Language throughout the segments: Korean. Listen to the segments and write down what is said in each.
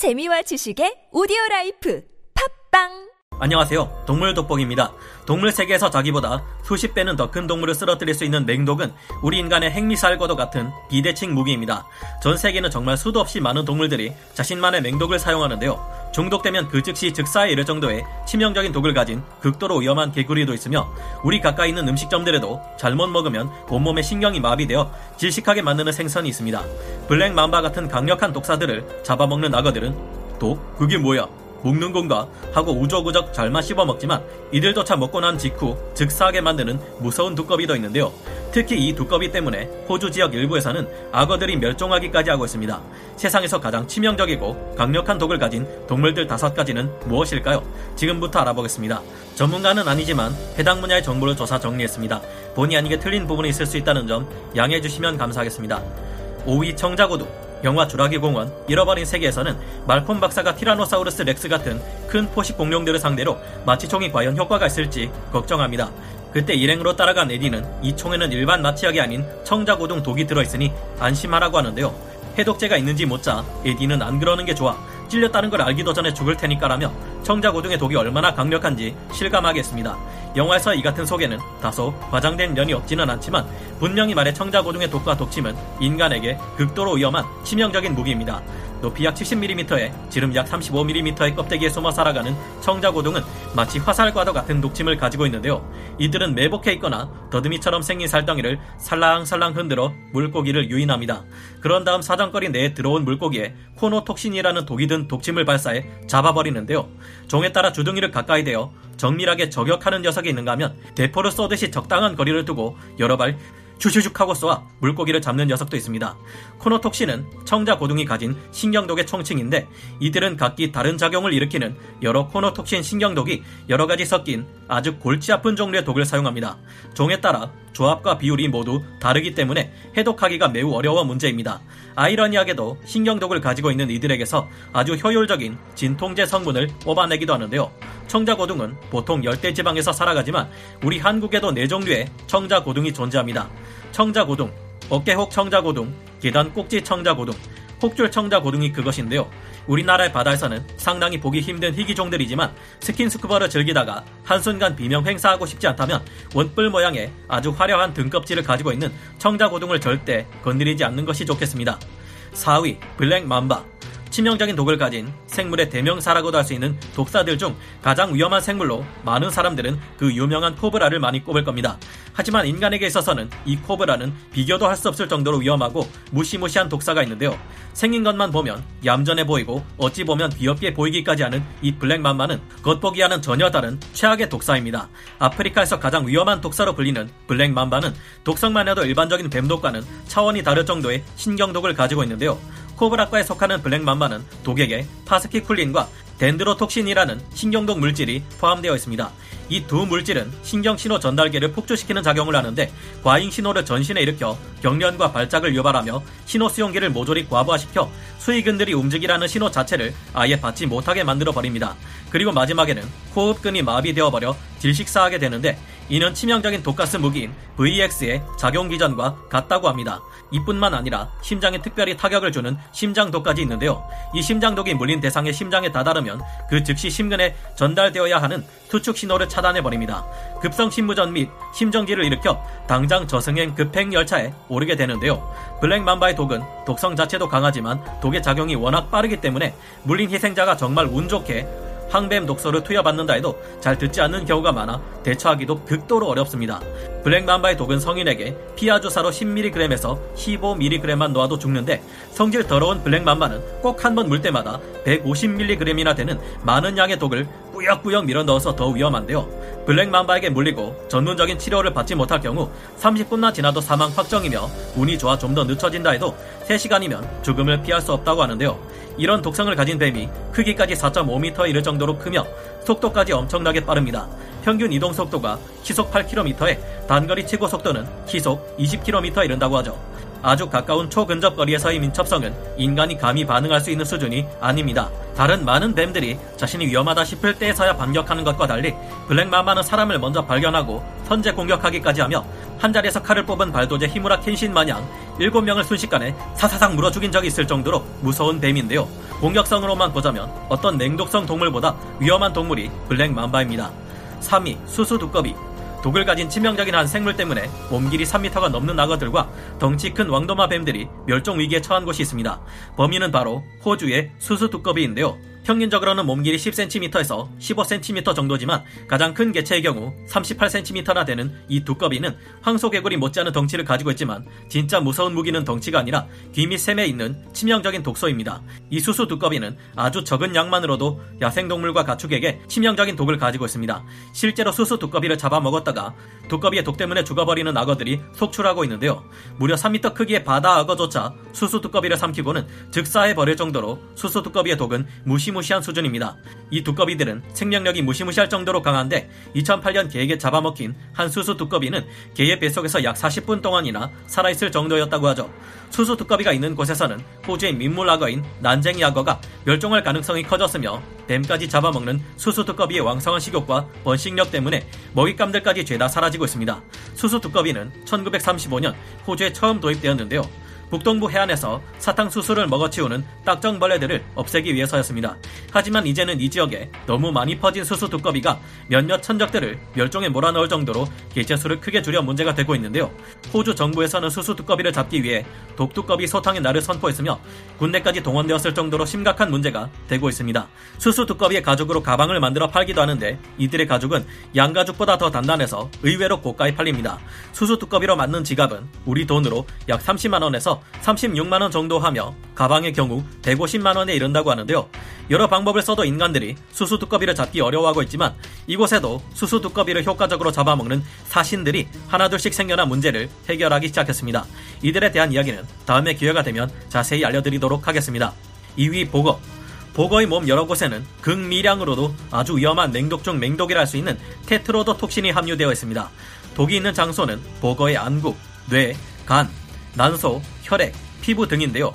재미와 지식의 오디오 라이프. 팟빵 안녕하세요. 동물 돋보기입니다. 동물 세계에서 자기보다 수십 배는 더 큰 동물을 쓰러뜨릴 수 있는 맹독은 우리 인간의 핵미사일과도 같은 비대칭 무기입니다. 전 세계는 정말 수도 없이 많은 동물들이 자신만의 맹독을 사용하는데요. 중독되면 그 즉시 즉사에 이를 정도의 치명적인 독을 가진 극도로 위험한 개구리도 있으며 우리 가까이 있는 음식점들에도 잘못 먹으면 온몸에 신경이 마비되어 질식하게 만드는 생선이 있습니다. 블랙 맘바 같은 강력한 독사들을 잡아먹는 악어들은 독? 그게 뭐야? 먹는 건가? 하고 우적우적 잘만 씹어 먹지만 이들조차 먹고 난 직후 즉사하게 만드는 무서운 두꺼비도 있는데요. 특히 이 두꺼비 때문에 호주 지역 일부에서는 악어들이 멸종하기까지 하고 있습니다. 세상에서 가장 치명적이고 강력한 독을 가진 동물들 다섯 가지는 무엇일까요? 지금부터 알아보겠습니다. 전문가는 아니지만 해당 분야의 정보를 조사 정리했습니다. 본의 아니게 틀린 부분이 있을 수 있다는 점 양해해 주시면 감사하겠습니다. 5위 청자고둥 영화 주라기 공원 잃어버린 세계에서는 말콤 박사가 티라노사우루스 렉스 같은 큰 포식 공룡들을 상대로 마취총이 과연 효과가 있을지 걱정합니다. 그때 일행으로 따라간 에디는 이 총에는 일반 마취약이 아닌 청자고동 독이 들어있으니 안심하라고 하는데요. 해독제가 있는지 묻자 에디는 안 그러는 게 좋아. 찔렸다는 걸 알기도 전에 죽을 테니까라며 청자고둥의 독이 얼마나 강력한지 실감하게 했습니다. 영화에서 이 같은 소개는 다소 과장된 면이 없지는 않지만 분명히 말해 청자고등의 독과 독침은 인간에게 극도로 위험한 치명적인 무기입니다. 높이 약 70mm에 지름 약 35mm의 껍데기에 숨어 살아가는 청자고둥은 마치 화살과도 같은 독침을 가지고 있는데요. 이들은 매복해 있거나 더듬이처럼 생긴 살덩이를 살랑살랑 흔들어 물고기를 유인합니다. 그런 다음 사정거리 내에 들어온 물고기에 코노톡신이라는 독이 든 독침을 발사해 잡아버리는데요. 종에 따라 주둥이를 가까이 대어 정밀하게 저격하는 녀석이 있는가 하면 대포를 쏘듯이 적당한 거리를 두고 여러 발 슈슈슉하고 쏘아 물고기를 잡는 녀석도 있습니다. 코노톡신은 청자 고둥이 가진 신경독의 총칭인데 이들은 각기 다른 작용을 일으키는 여러 코노톡신 신경독이 여러 가지 섞인 아주 골치 아픈 종류의 독을 사용합니다. 종에 따라 조합과 비율이 모두 다르기 때문에 해독하기가 매우 어려워 문제입니다. 아이러니하게도 신경독을 가지고 있는 이들에게서 아주 효율적인 진통제 성분을 뽑아내기도 하는데요. 청자고둥은 보통 열대 지방에서 살아가지만 우리 한국에도 네 종류의 청자고둥이 존재합니다. 청자고둥, 어깨혹 청자고둥, 계단 꼭지 청자고둥, 폭줄 청자고둥이 그것인데요. 우리나라의 바다에서는 상당히 보기 힘든 희귀종들이지만 스킨스쿠버를 즐기다가 한순간 비명횡사하고 싶지 않다면 원뿔 모양의 아주 화려한 등껍질을 가지고 있는 청자고둥을 절대 건드리지 않는 것이 좋겠습니다. 4위 블랙 맘바 치명적인 독을 가진 생물의 대명사라고도 할 수 있는 독사들 중 가장 위험한 생물로 많은 사람들은 그 유명한 코브라를 많이 꼽을 겁니다. 하지만 인간에게 있어서는 이 코브라는 비교도 할 수 없을 정도로 위험하고 무시무시한 독사가 있는데요. 생긴 것만 보면 얌전해 보이고 어찌 보면 귀엽게 보이기까지 하는 이 블랙맘마는 겉보기와는 전혀 다른 최악의 독사입니다. 아프리카에서 가장 위험한 독사로 불리는 블랙맘바는 독성만 해도 일반적인 뱀독과는 차원이 다를 정도의 신경독을 가지고 있는데요. 코브라과에 속하는 블랙맘마는 독에게 파스키쿨린과 덴드로톡신이라는 신경독 물질이 포함되어 있습니다. 이 두 물질은 신경 신호 전달계를 폭주시키는 작용을 하는데 과잉 신호를 전신에 일으켜 경련과 발작을 유발하며 신호 수용기를 모조리 과부하시켜 수의근들이 움직이라는 신호 자체를 아예 받지 못하게 만들어 버립니다. 그리고 마지막에는 호흡근이 마비되어 버려 질식사하게 되는데 이는 치명적인 독가스 무기인 VX의 작용 기전과 같다고 합니다. 이뿐만 아니라 심장에 특별히 타격을 주는 심장독까지 있는데요. 이 심장독이 물린 대상의 심장에 다다르면 그 즉시 심근에 전달되어야 하는 수축 신호를 차단해 버립니다. 급성 심부전 및 심정지를 일으켜 당장 저승행 급행 열차에 오르게 되는데요. 블랙 맘바의 독은 독성 자체도 강하지만 독의 작용이 워낙 빠르기 때문에 물린 희생자가 정말 운 좋게 항뱀독소를 투여받는다 해도 잘 듣지 않는 경우가 많아 대처하기도 극도로 어렵습니다. 블랙맘바의 독은 성인에게 피하 주사로 10mg에서 15mg만 놓아도 죽는데 성질 더러운 블랙맘바는 꼭 한 번 물 때마다 150mg이나 되는 많은 양의 독을 꾸역꾸역 밀어 넣어서 더 위험한데요. 블랙맘바에게 물리고 전문적인 치료를 받지 못할 경우 30분만 지나도 사망 확정이며 운이 좋아 좀 더 늦춰진다 해도 3시간이면 죽음을 피할 수 없다고 하는데요. 이런 독성을 가진 뱀이 크기까지 4.5m에 이를 정도로 크며 속도까지 엄청나게 빠릅니다. 평균 이동 속도가 시속 8km에 단거리 최고 속도는 시속 20km에 이른다고 하죠. 아주 가까운 초근접 거리에서의 민첩성은 인간이 감히 반응할 수 있는 수준이 아닙니다. 다른 많은 뱀들이 자신이 위험하다 싶을 때에서야 반격하는 것과 달리 블랙마마는 사람을 먼저 발견하고 선제 공격하기까지 하며 한 자리에서 칼을 뽑은 발도제 히무라 켄신 마냥 7명을 순식간에 사사삭 물어 죽인 적이 있을 정도로 무서운 뱀인데요. 공격성으로만 보자면 어떤 냉독성 동물보다 위험한 동물이 블랙 맘바입니다. 3위 수수 두꺼비 독을 가진 치명적인 한 생물 때문에 몸길이 3m가 넘는 악어들과 덩치 큰 왕도마 뱀들이 멸종 위기에 처한 곳이 있습니다. 범인은 바로 호주의 수수 두꺼비인데요. 평균적으로는 몸길이 10cm에서 15cm 정도지만 가장 큰 개체의 경우 38cm나 되는 이 두꺼비는 황소개구리 못지않은 덩치를 가지고 있지만 진짜 무서운 무기는 덩치가 아니라 귀 및 샘에 있는 치명적인 독소입니다. 이 수수 두꺼비는 아주 적은 양만으로도 야생동물과 가축에게 치명적인 독을 가지고 있습니다. 실제로 수수 두꺼비를 잡아먹었다가 두꺼비의 독 때문에 죽어버리는 악어들이 속출하고 있는데요. 무려 3m 크기의 바다 악어조차 수수 두꺼비를 삼키고는 즉사해 버릴 정도로 수수 두꺼비의 독은 무시무시한 수준입니다. 이 두꺼비들은 생명력이 무시무시할 정도로 강한데 2008년 개에게 잡아먹힌 한 수수 두꺼비는 개의 뱃속에서 약 40분 동안이나 살아있을 정도였다고 하죠. 수수 두꺼비가 있는 곳에서는 호주의 민물 악어인 난쟁이 악어가 멸종할 가능성이 커졌으며 뱀까지 잡아먹는 수수 두꺼비의 왕성한 식욕과 번식력 때문에 먹잇감들까지 죄다 사라지고 있습니다. 수수 두꺼비는 1935년 호주에 처음 도입되었는데요. 북동부 해안에서 사탕수수를 먹어치우는 딱정벌레들을 없애기 위해서였습니다. 하지만 이제는 이 지역에 너무 많이 퍼진 수수 두꺼비가 몇몇 천적들을 멸종에 몰아넣을 정도로 개체수를 크게 줄여 문제가 되고 있는데요. 호주 정부에서는 수수 두꺼비를 잡기 위해 독두꺼비 소탕의 날을 선포했으며 군대까지 동원되었을 정도로 심각한 문제가 되고 있습니다. 수수 두꺼비의 가죽으로 가방을 만들어 팔기도 하는데 이들의 가죽은 양가죽보다 더 단단해서 의외로 고가에 팔립니다. 수수 두꺼비로 만든 지갑은 우리 돈으로 약 30만 원에서 36만원 정도 하며 가방의 경우 150만원에 이른다고 하는데요. 여러 방법을 써도 인간들이 수수 두꺼비를 잡기 어려워하고 있지만 이곳에도 수수 두꺼비를 효과적으로 잡아먹는 사신들이 하나둘씩 생겨난 문제를 해결하기 시작했습니다. 이들에 대한 이야기는 다음에 기회가 되면 자세히 알려드리도록 하겠습니다. 2위 보거 보거의 몸 여러 곳에는 극미량으로도 아주 위험한 맹독 중 맹독이라 할 수 있는 테트로도 톡신이 함유되어 있습니다. 독이 있는 장소는 보거의 안구, 뇌, 간, 난소, 혈액, 피부 등인데요.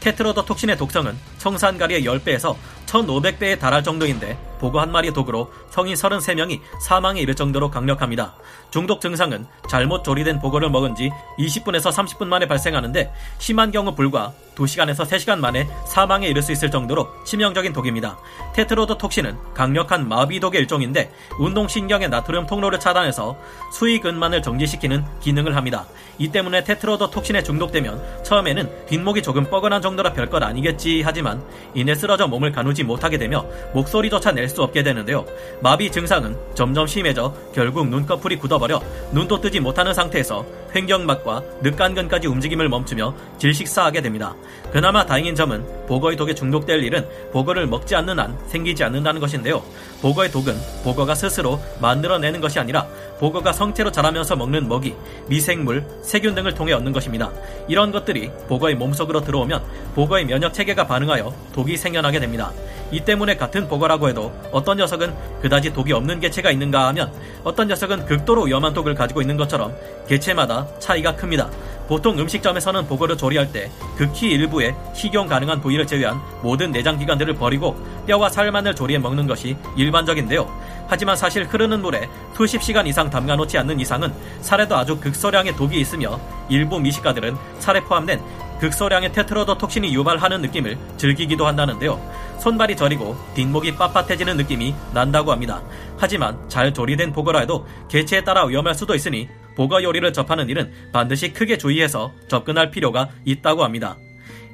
테트로더 톡신의 독성은 청산가리의 10배에서 1500배에 달할 정도인데 보고 한 마리의 독으로 성인 33명이 사망에 이를 정도로 강력합니다. 중독 증상은 잘못 조리된 보고를 먹은 지 20분에서 30분 만에 발생하는데 심한 경우 불과 2시간에서 3시간 만에 사망에 이를 수 있을 정도로 치명적인 독입니다. 테트로도 톡신은 강력한 마비독의 일종인데 운동신경의 나트륨 통로를 차단해서 수위근만을 정지시키는 기능을 합니다. 이 때문에 테트로도 톡신에 중독되면 처음에는 뒷목이 조금 뻐근한 정도라 별것 아니겠지 하지만 이내 쓰러져 몸을 가누지 못하게 되며 목소리조차 낼수 없게 되는데요. 마비 증상은 점점 심해져 결국 눈꺼풀이 굳어버려 눈도 뜨지 못하는 상태에서 횡격막과 늑간근까지 움직임을 멈추며 질식사하게 됩니다. 그나마 다행인 점은 보거의 독에 중독될 일은 보거를 먹지 않는 한 생기지 않는다는 것인데요. 보거의 독은 보거가 스스로 만들어내는 것이 아니라 보거가 성체로 자라면서 먹는 먹이, 미생물, 세균 등을 통해 얻는 것입니다. 이런 것들이 보거의 몸속으로 들어오면 보거의 면역 체계가 반응하여 독이 생겨나게 됩니다. 이 때문에 같은 보거라고 해도 어떤 녀석은 그다지 독이 없는 개체가 있는가 하면 어떤 녀석은 극도로 위험한 독을 가지고 있는 것처럼 개체마다 차이가 큽니다. 보통 음식점에서는 보거를 조리할 때 극히 일부의 식용 가능한 부위를 제외한 모든 내장 기관들을 버리고 뼈와 살만을 조리해 먹는 것이 일반적인데요. 하지만 사실 흐르는 물에 수십 시간 이상 담가 놓지 않는 이상은 살에도 아주 극소량의 독이 있으며 일부 미식가들은 살에 포함된 극소량의 테트로도 톡신이 유발하는 느낌을 즐기기도 한다는데요. 손발이 저리고 뒷목이 빳빳해지는 느낌이 난다고 합니다. 하지만 잘 조리된 보거라 해도 개체에 따라 위험할 수도 있으니 보거 요리를 접하는 일은 반드시 크게 주의해서 접근할 필요가 있다고 합니다.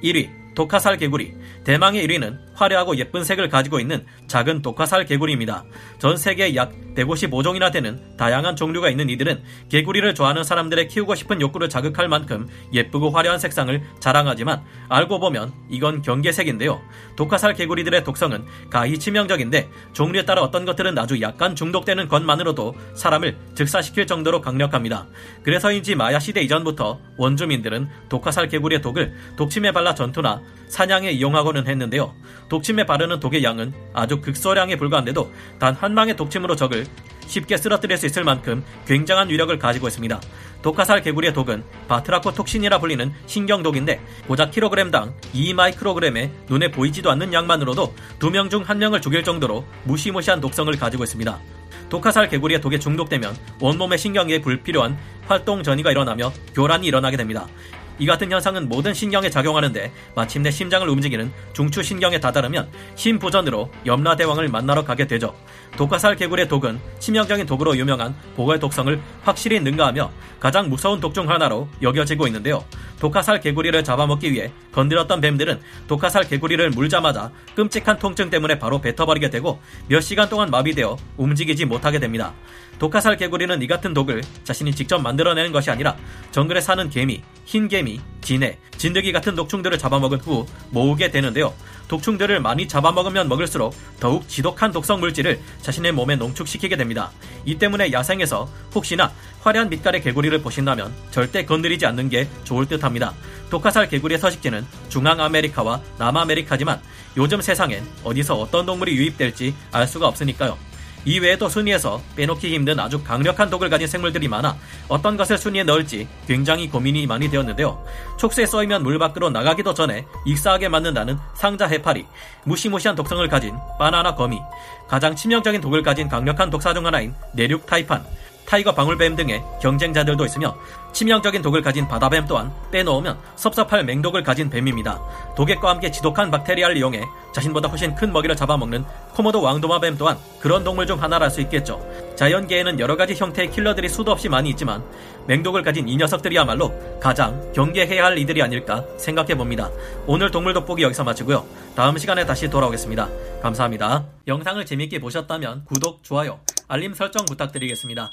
1위 독화살 개구리. 대망의 1위는 화려하고 예쁜 색을 가지고 있는 작은 독화살 개구리입니다. 전 세계에 약 155종이나 되는 다양한 종류가 있는 이들은 개구리를 좋아하는 사람들의 키우고 싶은 욕구를 자극할 만큼 예쁘고 화려한 색상을 자랑하지만 알고 보면 이건 경계색인데요. 독화살 개구리들의 독성은 가히 치명적인데 종류에 따라 어떤 것들은 아주 약간 중독되는 것만으로도 사람을 즉사시킬 정도로 강력합니다. 그래서인지 마야 시대 이전부터 원주민들은 독화살 개구리의 독을 독침에 발라 전투나 사냥에 이용하고는 했는데요. 독침에 바르는 독의 양은 아주 극소량에 불과한데도 단 한 방의 독침으로 적을 쉽게 쓰러뜨릴 수 있을 만큼 굉장한 위력을 가지고 있습니다. 독화살 개구리의 독은 바트라코톡신이라 불리는 신경독인데 고작 킬로그램당 2마이크로그램의 눈에 보이지도 않는 양만으로도 두 명 중 한 명을 죽일 정도로 무시무시한 독성을 가지고 있습니다. 독화살 개구리의 독에 중독되면 온몸의 신경에 불필요한 활동 전이가 일어나며 교란이 일어나게 됩니다. 이 같은 현상은 모든 신경에 작용하는데 마침내 심장을 움직이는 중추신경에 다다르면 심부전으로 염라대왕을 만나러 가게 되죠. 독화살 개구리의 독은 치명적인 독으로 유명한 보갈 독성을 확실히 능가하며 가장 무서운 독 중 하나로 여겨지고 있는데요. 독화살 개구리를 잡아먹기 위해 건드렸던 뱀들은 독화살 개구리를 물자마자 끔찍한 통증 때문에 바로 뱉어버리게 되고 몇 시간 동안 마비되어 움직이지 못하게 됩니다. 독화살 개구리는 이 같은 독을 자신이 직접 만들어내는 것이 아니라 정글에 사는 개미, 흰개미, 진해, 진드기 같은 독충들을 잡아먹은 후 모으게 되는데요. 독충들을 많이 잡아먹으면 먹을수록 더욱 지독한 독성 물질을 자신의 몸에 농축시키게 됩니다. 이 때문에 야생에서 혹시나 화려한 빛깔의 개구리를 보신다면 절대 건드리지 않는 게 좋을 듯 합니다. 독화살 개구리의 서식지는 중앙아메리카와 남아메리카지만 요즘 세상엔 어디서 어떤 동물이 유입될지 알 수가 없으니까요. 이외에도 순위에서 빼놓기 힘든 아주 강력한 독을 가진 생물들이 많아 어떤 것을 순위에 넣을지 굉장히 고민이 많이 되었는데요. 촉수에 쏘이면 물 밖으로 나가기도 전에 익사하게 만든다는 상자 해파리, 무시무시한 독성을 가진 바나나 거미, 가장 치명적인 독을 가진 강력한 독사 중 하나인 내륙 타이판, 타이거 방울뱀 등의 경쟁자들도 있으며 치명적인 독을 가진 바다뱀 또한 빼놓으면 섭섭할 맹독을 가진 뱀입니다. 독액과 함께 지독한 박테리아를 이용해 자신보다 훨씬 큰 먹이를 잡아먹는 코모도 왕도마뱀 또한 그런 동물 중 하나라 할수 있겠죠. 자연계에는 여러 가지 형태의 킬러들이 수도 없이 많이 있지만 맹독을 가진 이 녀석들이야말로 가장 경계해야 할 이들이 아닐까 생각해 봅니다. 오늘 동물 돋보기 여기서 마치고요. 다음 시간에 다시 돌아오겠습니다. 감사합니다. 영상을 재밌게 보셨다면 구독, 좋아요, 알림 설정 부탁드리겠습니다.